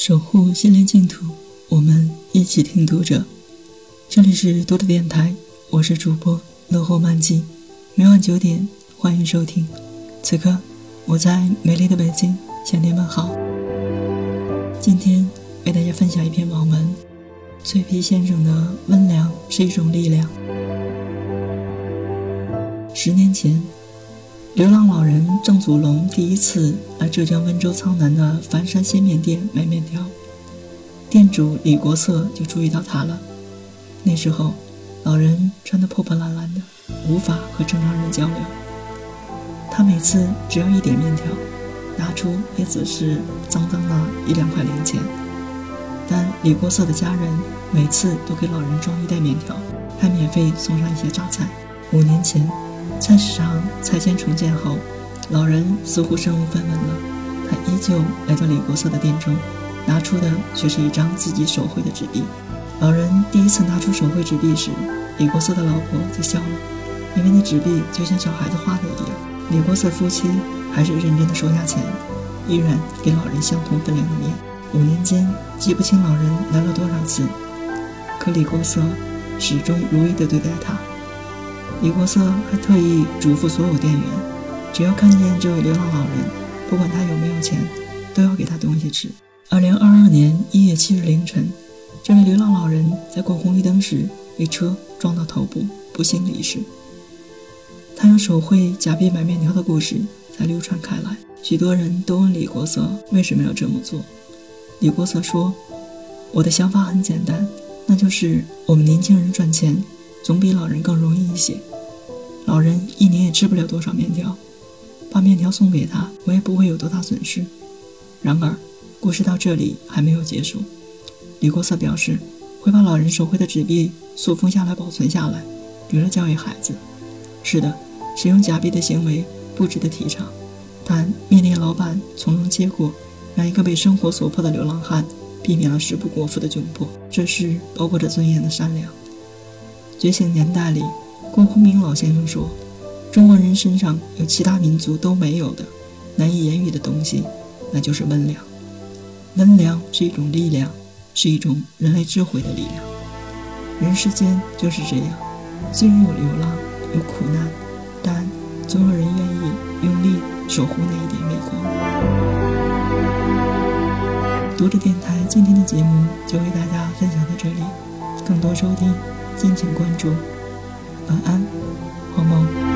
守护心灵净土，我们一起听读者。这里是读者电台，我是主播乐活漫记，每晚九点欢迎收听。此刻我在美丽的北京向你们好。今天为大家分享一篇网文：脆皮先生的温良是一种力量。十年前。流浪老人郑祖龙第一次来浙江温州苍南的繁山鲜面店买面条，店主李国策就注意到他了。那时候，老人穿得破破烂烂的，无法和正常人交流。他每次只要一点面条，拿出也只是脏脏的一两块零钱。但李国策的家人每次都给老人装一袋面条，还免费送上一些榨菜。五年前。菜市场拆迁重建后，老人似乎身无分文了。他依旧来到李国色的店中，拿出的却是一张自己手绘的纸币。老人第一次拿出手绘纸币时，李国色的老婆就笑了，因为那纸币就像小孩子画的一样。李国色夫妻还是认真的收下钱，依然给老人相同分量的面。五年间，记不清老人来了多少次，可李国色始终如一的对待他。李国色还特意嘱咐所有店员，只要看见这位流浪老人，不管他有没有钱，都要给他东西吃。二零二二年一月七日凌晨，这位流浪老人在过红绿灯时被车撞到头部，不幸离世。他用手绘假币买面条的故事才流传开来，许多人都问李国色为什么要这么做。李国色说：“我的想法很简单，那就是我们年轻人赚钱总比老人更容易一些。”老人一年也吃不了多少面条，把面条送给他，我也不会有多大损失。然而，故事到这里还没有结束。李国策表示，会把老人手绘的纸币塑封下来保存下来，留着教育孩子。是的，使用假币的行为不值得提倡，但面店老板从容接过，让一个被生活所迫的流浪汉避免了食不果腹的窘迫，这是包裹着尊严的善良。觉醒年代里。郭鸿明老先生说：“中国人身上有其他民族都没有的、难以言喻的东西，那就是温良。温良是一种力量，是一种人类智慧的力量。人世间就是这样，虽然有流浪，有苦难，但总有人愿意用力守护那一点微光。”读者电台今天的节目就为大家分享到这里，更多收听敬请关注。晚安，好梦。